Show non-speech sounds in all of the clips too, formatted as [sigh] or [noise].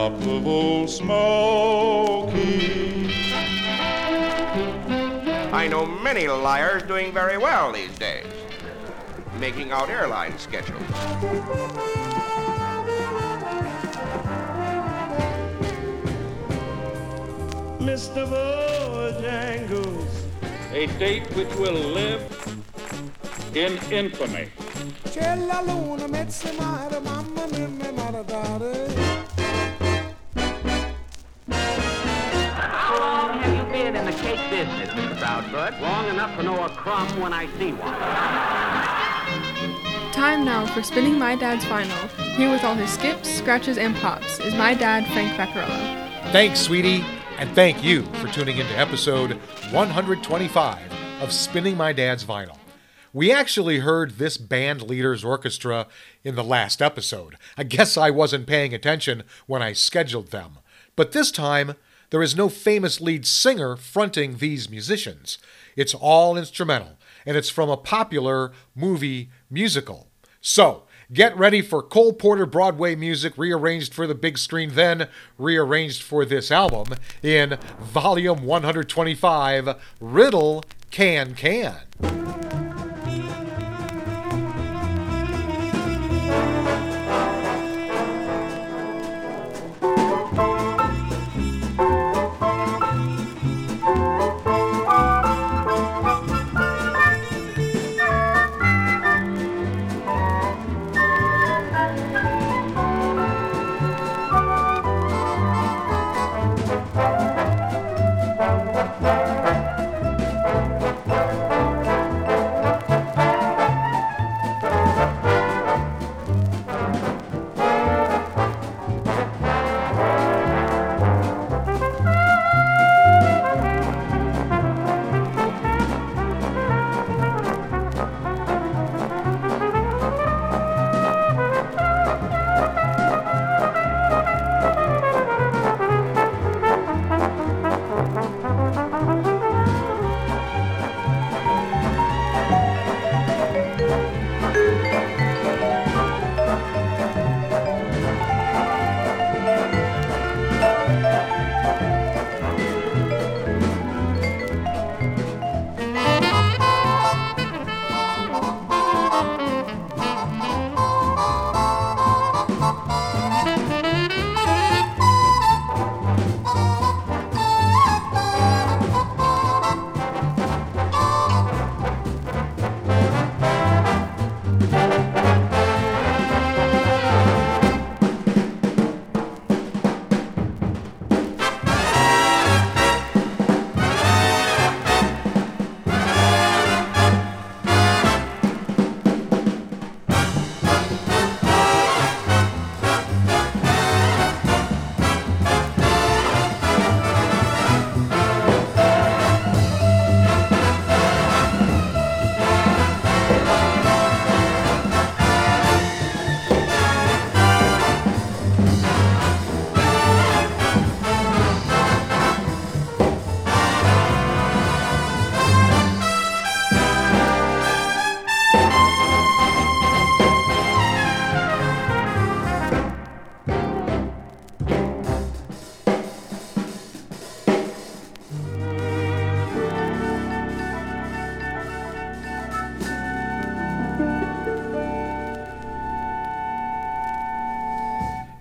top of old Smoky. I know many liars doing very well these days, making out airline schedules. Mr. Bojangles. A date which will live in infamy. Been in the cake business, Mr. Proudfoot? Long enough to know a crumb when I see one. Time now for spinning my dad's vinyl. Here with all his skips, scratches, and pops is my dad, Frank Vaccarello. Thanks, sweetie, and thank you for tuning into episode 125 of Spinning My Dad's Vinyl. We actually heard this band leader's orchestra in the last episode. I guess I wasn't paying attention when I scheduled them. But this time, there is no famous lead singer fronting these musicians. It's all instrumental, and it's from a popular movie musical. So, get ready for Cole Porter Broadway music rearranged for the big screen, then rearranged for this album in Volume 125 Riddle Can Can.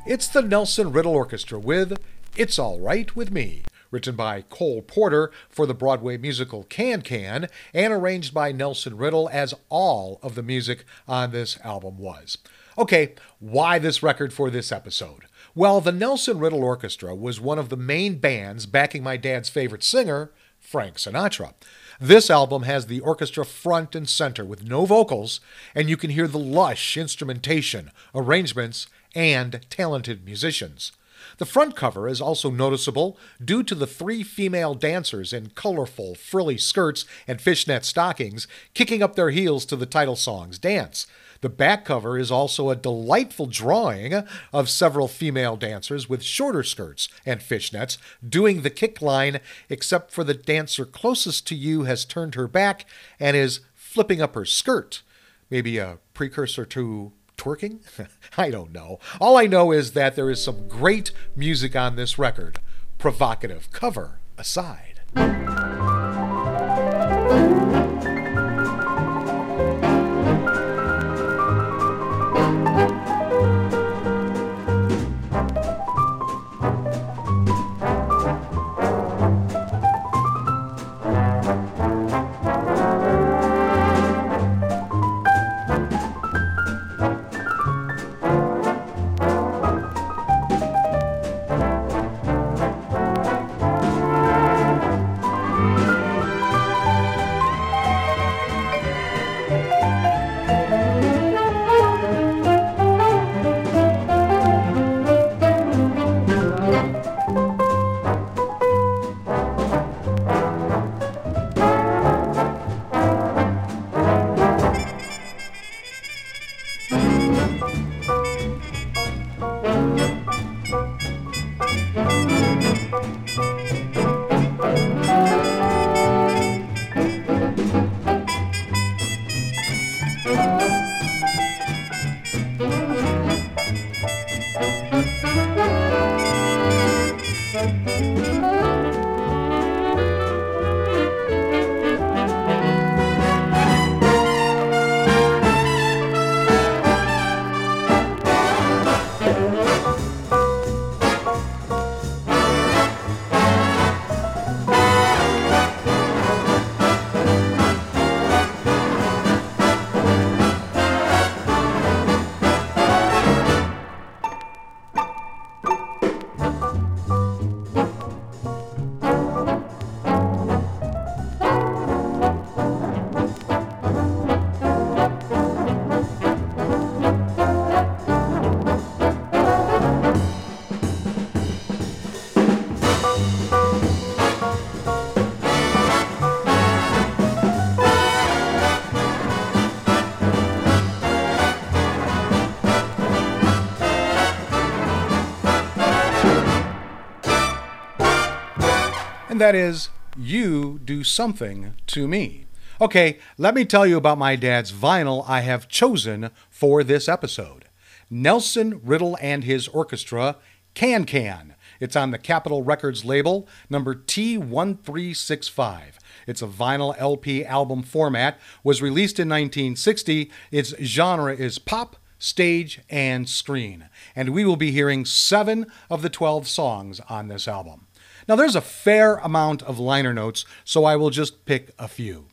It's the Nelson Riddle Orchestra with It's All Right With Me, written by Cole Porter for the Broadway musical Can Can, and arranged by Nelson Riddle as all of the music on this album was. Okay, why this record for this episode? Well, the Nelson Riddle Orchestra was one of the main bands backing my dad's favorite singer, Frank Sinatra. This album has the orchestra front and center with no vocals, and you can hear the lush instrumentation, arrangements, and talented musicians. The front cover is also noticeable due to the three female dancers in colorful, frilly skirts and fishnet stockings kicking up their heels to the title song's dance. The back cover is also a delightful drawing of several female dancers with shorter skirts and fishnets doing the kick line, except for the dancer closest to you has turned her back and is flipping up her skirt. Maybe a precursor to twerking? [laughs] I don't know. All I know is that there is some great music on this record, provocative cover aside. That is You Do Something to Me. Okay, let me tell you about my dad's vinyl I have chosen for this episode Nelson Riddle and his orchestra, Can Can. It's on the Capitol Records label, number T1365. It's a vinyl LP album format, was released in 1960. Its genre is pop, stage, and screen. And we will be hearing seven of the 12 songs on this album. Now, there's a fair amount of liner notes, so I will just pick a few.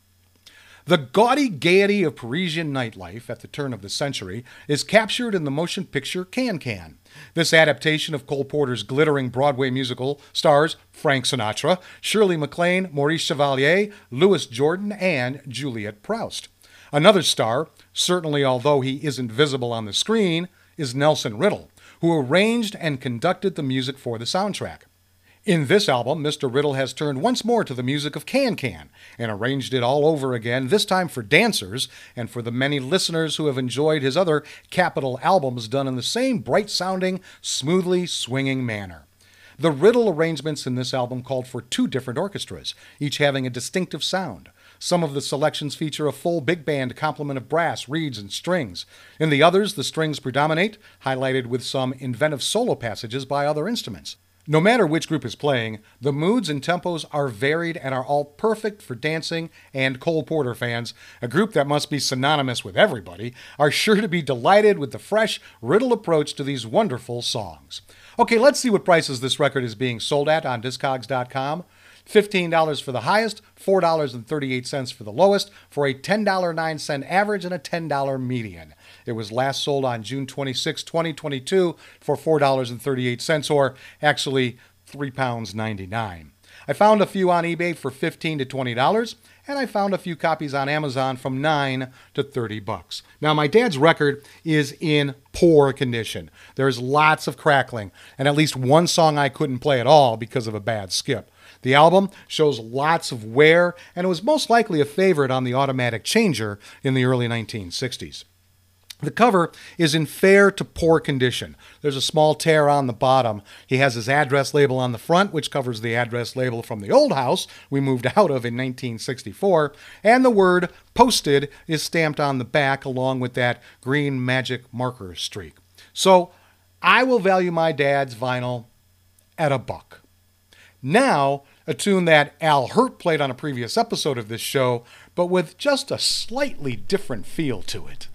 The gaudy gaiety of Parisian nightlife at the turn of the century is captured in the motion picture Can Can. This adaptation of Cole Porter's glittering Broadway musical stars Frank Sinatra, Shirley MacLaine, Maurice Chevalier, Louis Jourdan, and Juliet Prowse. Another star, certainly although he isn't visible on the screen, is Nelson Riddle, who arranged and conducted the music for the soundtrack. In this album, Mr. Riddle has turned once more to the music of Can Can and arranged it all over again, this time for dancers and for the many listeners who have enjoyed his other Capitol albums done in the same bright sounding, smoothly swinging manner. The Riddle arrangements in this album called for two different orchestras, each having a distinctive sound. Some of the selections feature a full big band complement of brass, reeds, and strings. In the others, the strings predominate, highlighted with some inventive solo passages by other instruments. No matter which group is playing, the moods and tempos are varied and are all perfect for dancing, and Cole Porter fans, a group that must be synonymous with everybody, are sure to be delighted with the fresh, riddle approach to these wonderful songs. Okay, let's see what prices this record is being sold at on Discogs.com. $15 for the highest, $4.38 for the lowest, for a $10.09 average and a $10 median. It was last sold on June 26, 2022 for $4.38, or actually £3.99. I found a few on eBay for 15 to $20, and I found a few copies on Amazon from 9 to 30 bucks. Now my dad's record is in poor condition. There's lots of crackling, and at least one song I couldn't play at all because of a bad skip. The album shows lots of wear and it was most likely a favorite on the automatic changer in the early 1960s. The cover is in fair to poor condition. There's a small tear on the bottom. He has his address label on the front, which covers the address label from the old house we moved [laughs] out of in 1964, and the word posted is stamped on the back along with that green magic marker streak. So I will value my dad's vinyl at a buck. Now, a tune that Al Hirt played on a previous episode of this show, but with just a slightly different feel to it.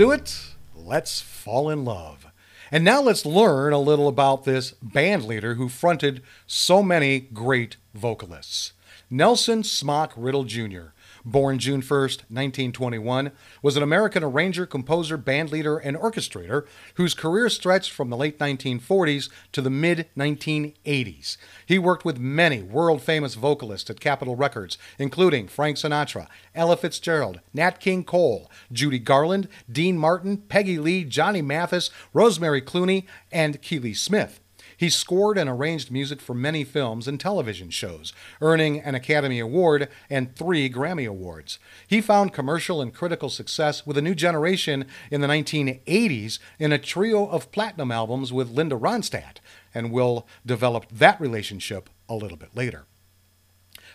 Do it. Let's fall in love. And now let's learn a little about this band leader who fronted so many great vocalists. Nelson Smock Riddle Jr., born June 1st, 1921, was an American arranger, composer, bandleader, and orchestrator whose career stretched from the late 1940s to the mid 1980s. He worked with many world famous vocalists at Capitol Records, including Frank Sinatra, Ella Fitzgerald, Nat King Cole, Judy Garland, Dean Martin, Peggy Lee, Johnny Mathis, Rosemary Clooney, and Keely Smith. He scored and arranged music for many films and television shows, earning an Academy Award and three Grammy Awards. He found commercial and critical success with a new generation in the 1980s in a trio of platinum albums with Linda Ronstadt, and will develop that relationship a little bit later.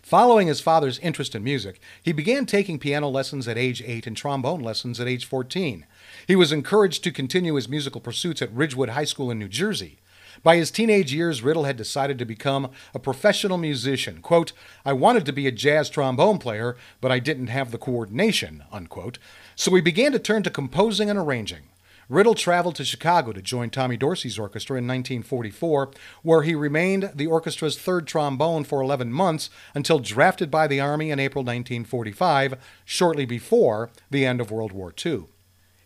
Following his father's interest in music, he began taking piano lessons at age 8 and trombone lessons at age 14. He was encouraged to continue his musical pursuits at Ridgewood High School in New Jersey. By his teenage years, Riddle had decided to become a professional musician. Quote, I wanted to be a jazz trombone player, but I didn't have the coordination, unquote. So he began to turn to composing and arranging. Riddle traveled to Chicago to join Tommy Dorsey's orchestra in 1944, where he remained the orchestra's third trombone for 11 months until drafted by the Army in April 1945, shortly before the end of World War II.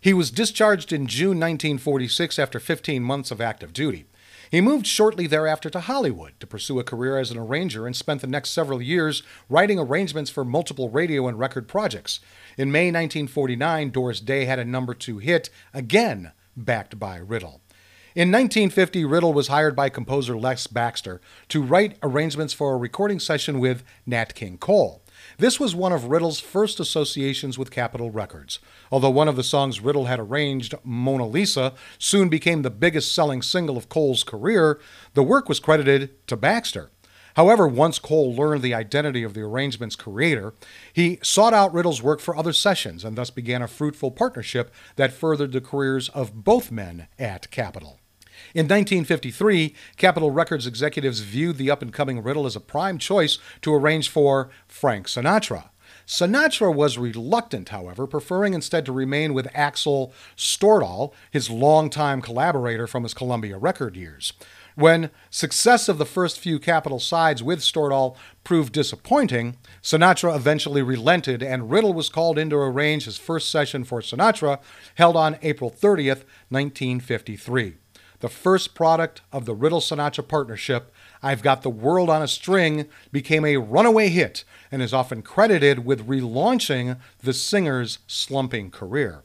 He was discharged in June 1946 after 15 months of active duty. He moved shortly thereafter to Hollywood to pursue a career as an arranger and spent the next several years writing arrangements for multiple radio and record projects. In May 1949, Doris Day had a number two hit, again backed by Riddle. In 1950, Riddle was hired by composer Les Baxter to write arrangements for a recording session with Nat King Cole. This was one of Riddle's first associations with Capitol Records. Although one of the songs Riddle had arranged, Mona Lisa, soon became the biggest selling single of Cole's career, the work was credited to Baxter. However, once Cole learned the identity of the arrangement's creator, he sought out Riddle's work for other sessions and thus began a fruitful partnership that furthered the careers of both men at Capitol. In 1953, Capitol Records executives viewed the up and coming Riddle as a prime choice to arrange for Frank Sinatra. Sinatra was reluctant, however, preferring instead to remain with Axel Stordahl, his longtime collaborator from his Columbia record years. When success of the first few Capitol sides with Stordahl proved disappointing, Sinatra eventually relented and Riddle was called in to arrange his first session for Sinatra, held on April 30th, 1953. The first product of the Riddle Sinatra partnership, I've Got the World on a String, became a runaway hit and is often credited with relaunching the singer's slumping career.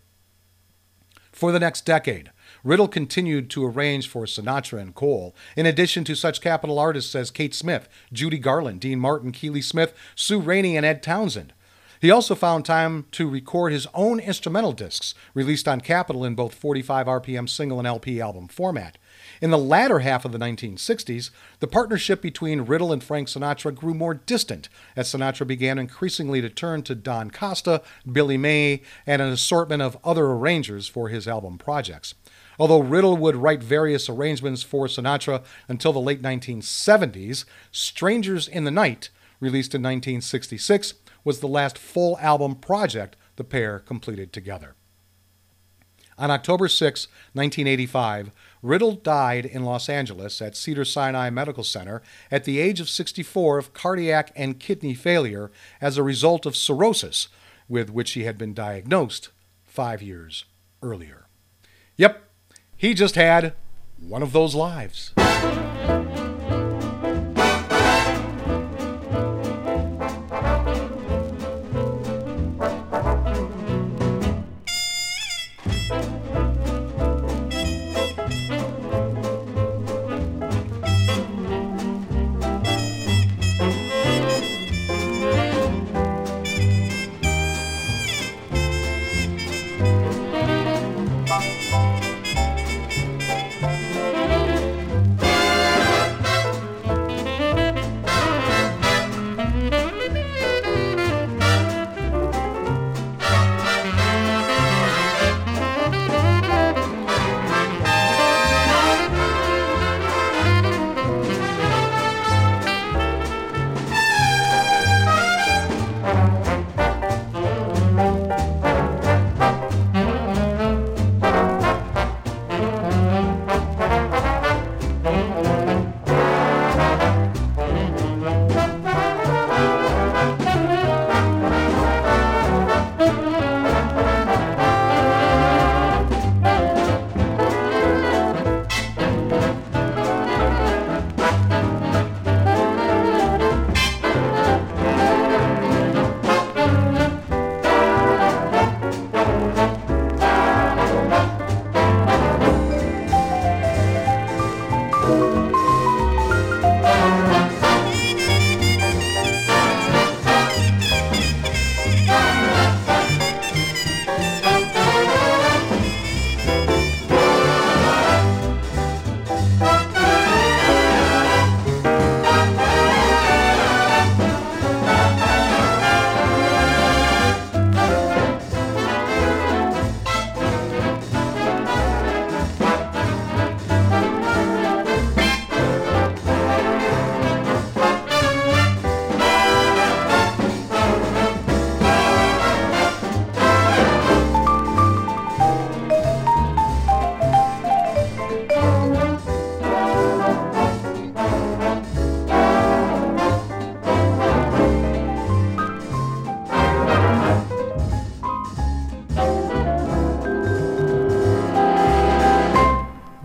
For the next decade, Riddle continued to arrange for Sinatra and Cole, in addition to such Capitol artists as Kate Smith, Judy Garland, Dean Martin, Keely Smith, Sue Raney, and Ed Townsend. He also found time to record his own instrumental discs, released on Capitol in both 45 RPM single and LP album format. In the latter half of the 1960s, the partnership between Riddle and Frank Sinatra grew more distant as Sinatra began increasingly to turn to Don Costa, Billy May, and an assortment of other arrangers for his album projects. Although Riddle would write various arrangements for Sinatra until the late 1970s, Strangers in the Night, released in 1966, was the last full album project the pair completed together. On October 6, 1985, Riddle died in Los Angeles at Cedar Sinai Medical Center at the age of 64 of cardiac and kidney failure as a result of cirrhosis, with which he had been diagnosed five years earlier. Yep, he just had one of those lives.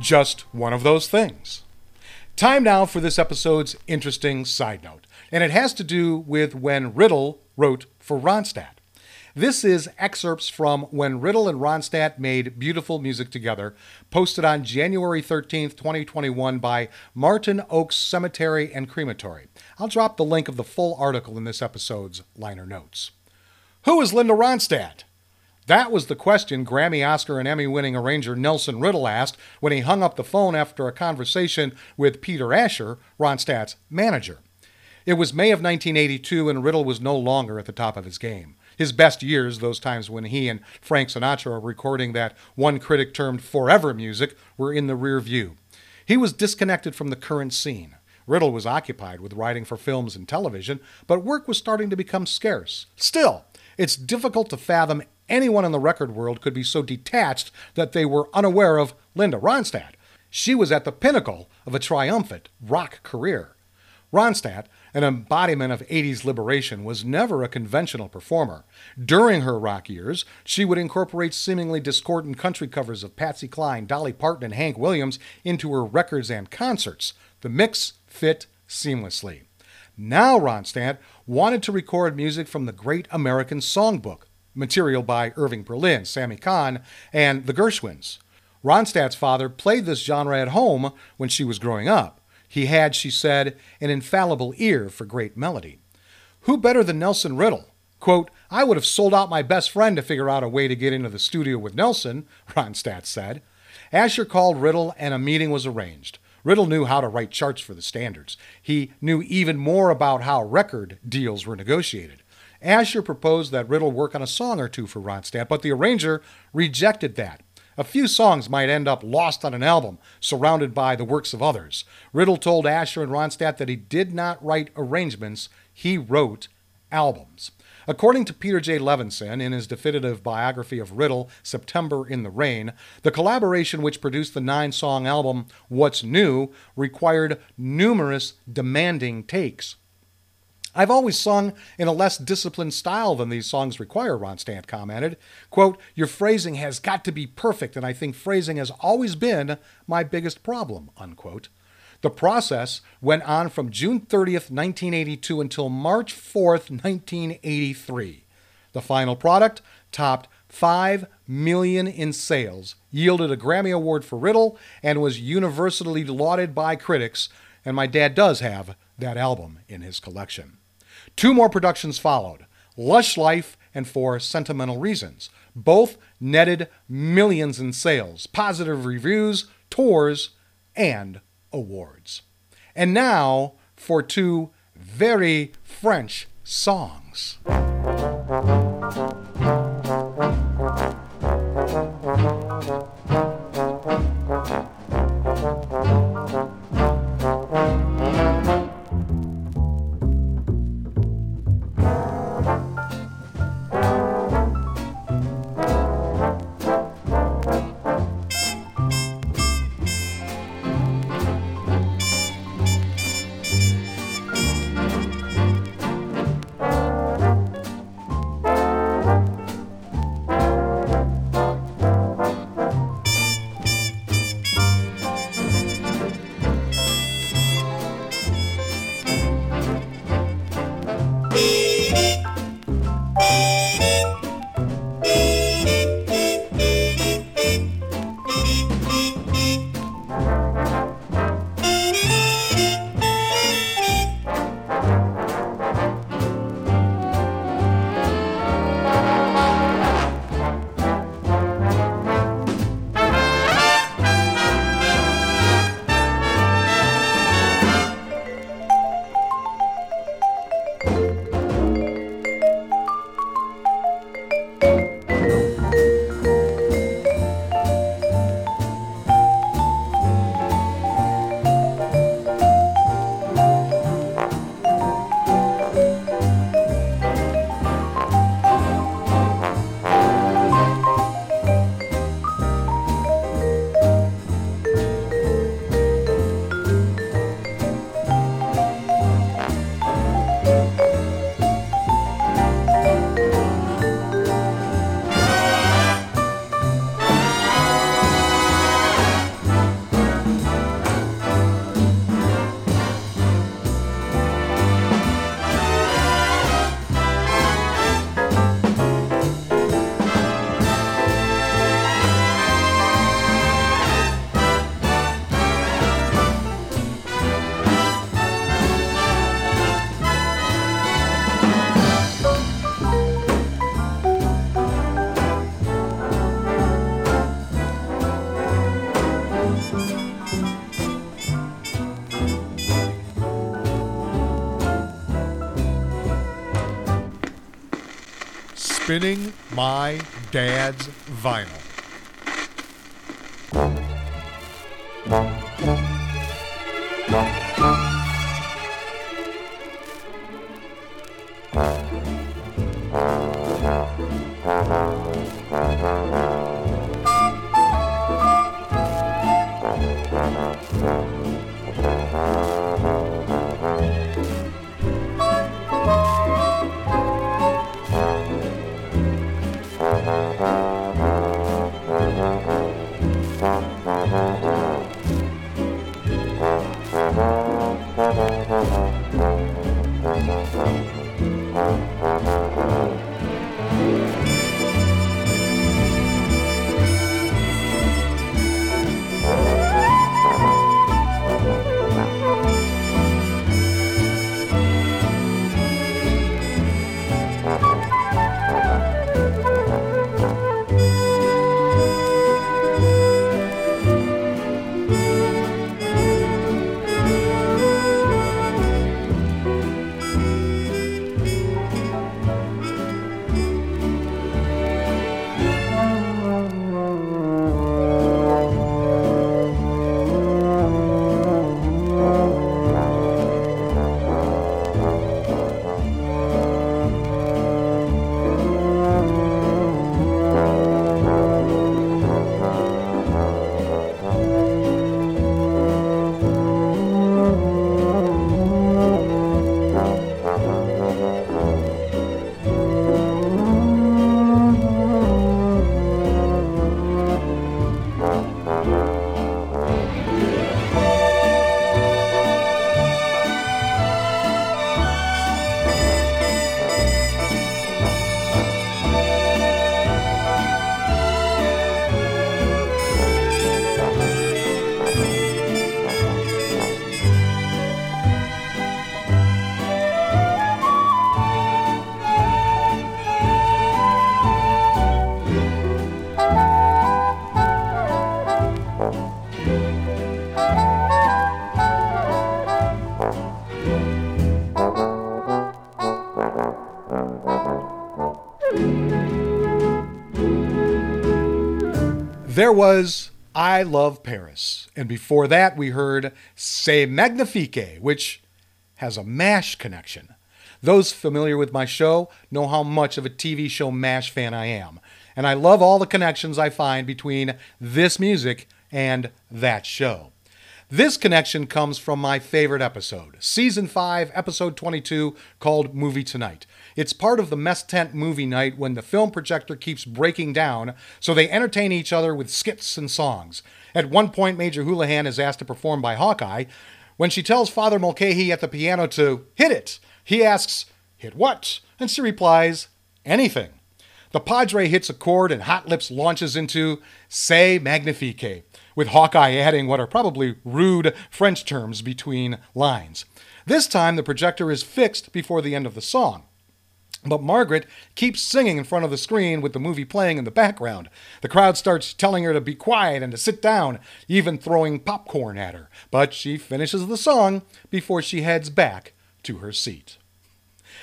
Just one of those things. Time now for this episode's interesting side note, and it has to do with when Riddle wrote for Ronstadt. This is excerpts from when Riddle and Ronstadt made beautiful music together, posted on January 13th, 2021 by Martin Oaks Cemetery and Crematory. I'll drop the link of the full article in this episode's liner notes. Who is Linda Ronstadt? That was the question Grammy, Oscar, and Emmy winning arranger Nelson Riddle asked when he hung up the phone after a conversation with Peter Asher, Ronstadt's manager. It was May of 1982, and Riddle was no longer at the top of his game. His best years, those times when he and Frank Sinatra were recording that one critic termed forever music, were in the rear view. He was disconnected from the current scene. Riddle was occupied with writing for films and television, but work was starting to become scarce. Still, it's difficult to fathom anyone in the record world could be so detached that they were unaware of Linda Ronstadt. She was at the pinnacle of a triumphant rock career. Ronstadt, an embodiment of 80s liberation, was never a conventional performer. During her rock years, she would incorporate seemingly discordant country covers of Patsy Cline, Dolly Parton, and Hank Williams into her records and concerts. The mix fit seamlessly. Now Ronstadt wanted to record music from the Great American Songbook, material by Irving Berlin, Sammy Cahn, and the Gershwins. Ronstadt's father played this genre at home when she was growing up. He had, she said, an infallible ear for great melody. Who better than Nelson Riddle? Quote, I would have sold out my best friend to figure out a way to get into the studio with Nelson, [laughs] Ronstadt said. Asher called Riddle and a meeting was arranged. Riddle knew how to write charts for the standards. He knew even more about how record deals were negotiated. Asher proposed that Riddle work on a song or two for Ronstadt, but the arranger rejected that. A few songs might end up lost on an album, surrounded by the works of others. Riddle told Asher and Ronstadt that he did not write arrangements, he wrote albums. According to Peter J. Levinson in his definitive biography of Riddle, September in the Rain, the collaboration which produced the nine song album What's New required numerous demanding takes. I've always sung in a less disciplined style than these songs require, Ronstadt commented. Quote, Your phrasing has got to be perfect, and I think phrasing has always been my biggest problem, unquote. The process went on from June 30th, 1982 until March 4th, 1983. The final product topped 5 million in sales, yielded a Grammy Award for Riddle, and was universally lauded by critics, and my dad does have that album in his collection. Two more productions followed Lush Life and For Sentimental Reasons. Both netted millions in sales, positive reviews, tours, and awards. And now for two very French songs. Spinning my dad's vinyl. There was I Love Paris. And before that, we heard C'est Magnifique, which has a MASH connection. Those familiar with my show know how much of a TV show MASH fan I am. And I love all the connections I find between this music and that show. This connection comes from my favorite episode, Season 5, Episode 22, called Movie Tonight. It's part of the mess tent movie night when the film projector keeps breaking down, so they entertain each other with skits and songs. At one point, Major Houlihan is asked to perform by Hawkeye. When she tells Father Mulcahy at the piano to hit it, he asks, Hit what? And she replies, Anything. The Padre hits a chord and Hot Lips launches into C'est Magnifique, with Hawkeye adding what are probably rude French terms between lines. This time, the projector is fixed before the end of the song. But Margaret keeps singing in front of the screen with the movie playing in the background. The crowd starts telling her to be quiet and to sit down, even throwing popcorn at her. But she finishes the song before she heads back to her seat.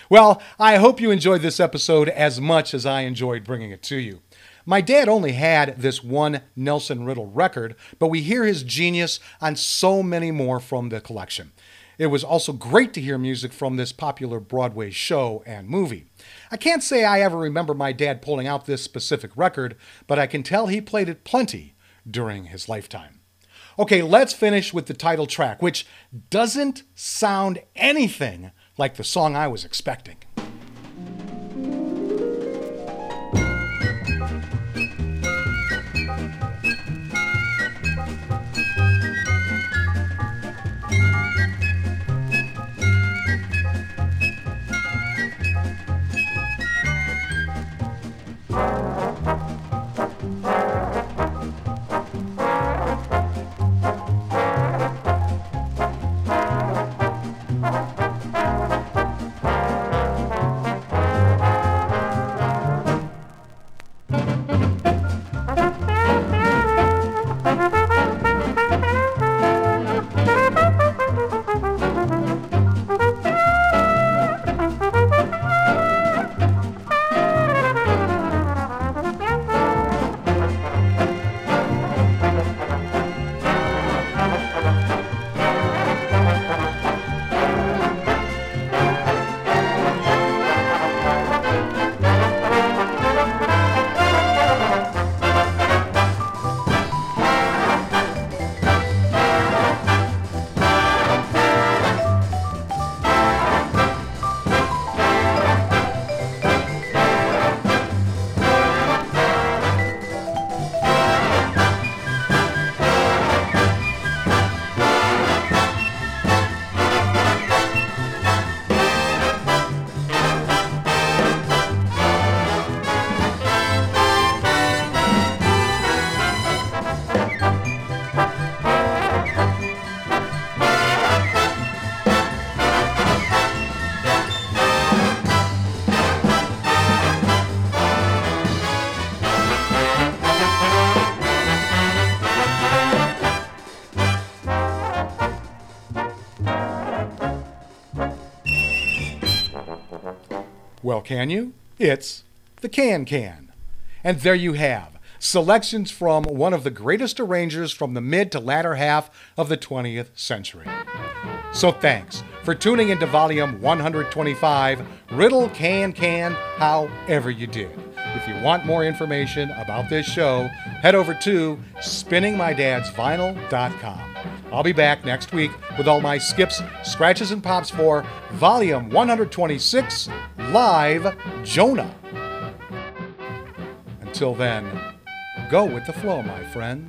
Well, I hope you enjoyed this episode as much as I enjoyed bringing it to you. My dad only had this one Nelson Riddle record, but we hear his genius on so many more from the collection. It was also great to hear music from this popular Broadway show and movie. I can't say I ever remember my dad pulling out this specific record, but I can tell he played it plenty during his lifetime. Okay, let's finish with the title track, which doesn't sound anything like the song I was expecting. Well, can you? It's the Can Can. And there you have selections from one of the greatest arrangers from the mid to latter half of the 20th century. So thanks for tuning into volume 125 Riddle Can Can However You Did. If you want more information about this show, head over to spinningmydadsvinyl.com. I'll be back next week with all my skips, scratches, and pops for volume 126 Live Jonah. Until then, go with the flow, my friends.